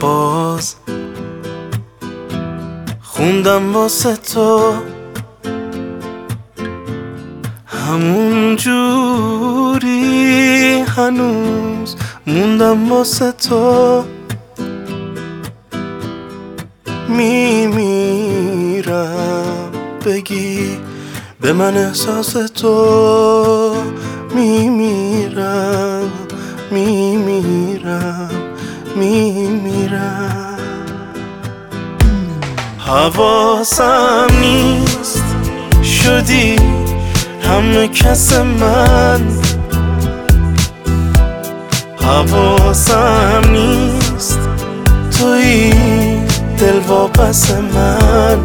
باز خوندم واسه تو همون جوری هنوز موندم واسه تو. میمیرم بگی به من احساس تو. حواسم نیست. شدی همه کس من. حواسم نیست. توی دل واپس من.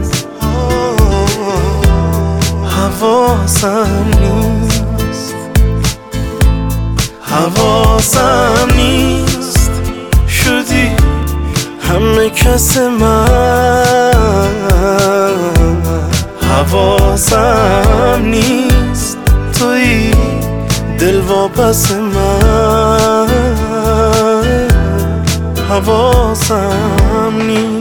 حواسم نیست. حواسم نیست. شدی همه کس من. حواسم نیست. توی دل واپس من. حواسم نیست.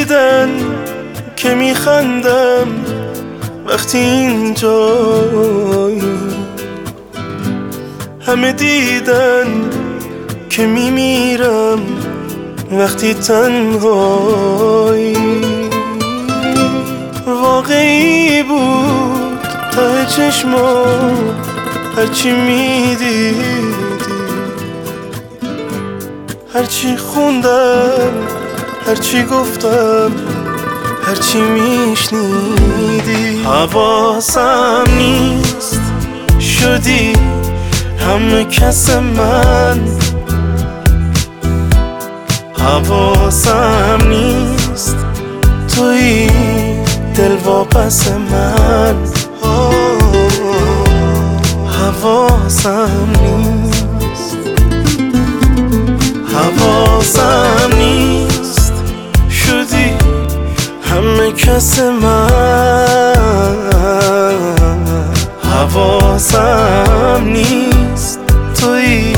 دیدن که میخندم وقتی اینجایی همه دیدن که میمیرم وقتی تنهایی. واقعی بود ته چشما هرچی می‌دیدی هرچی خوندم. هرچی گفتم هرچی میشنیدی حواسم نیست. شدی همه کس من. حواسم نیست. توی دل واپس من. حواسم نیست. حواسم نیست. کس من. حواسم نیست. توی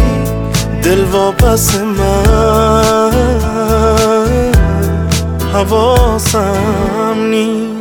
دل واپس من. حواسم نیست.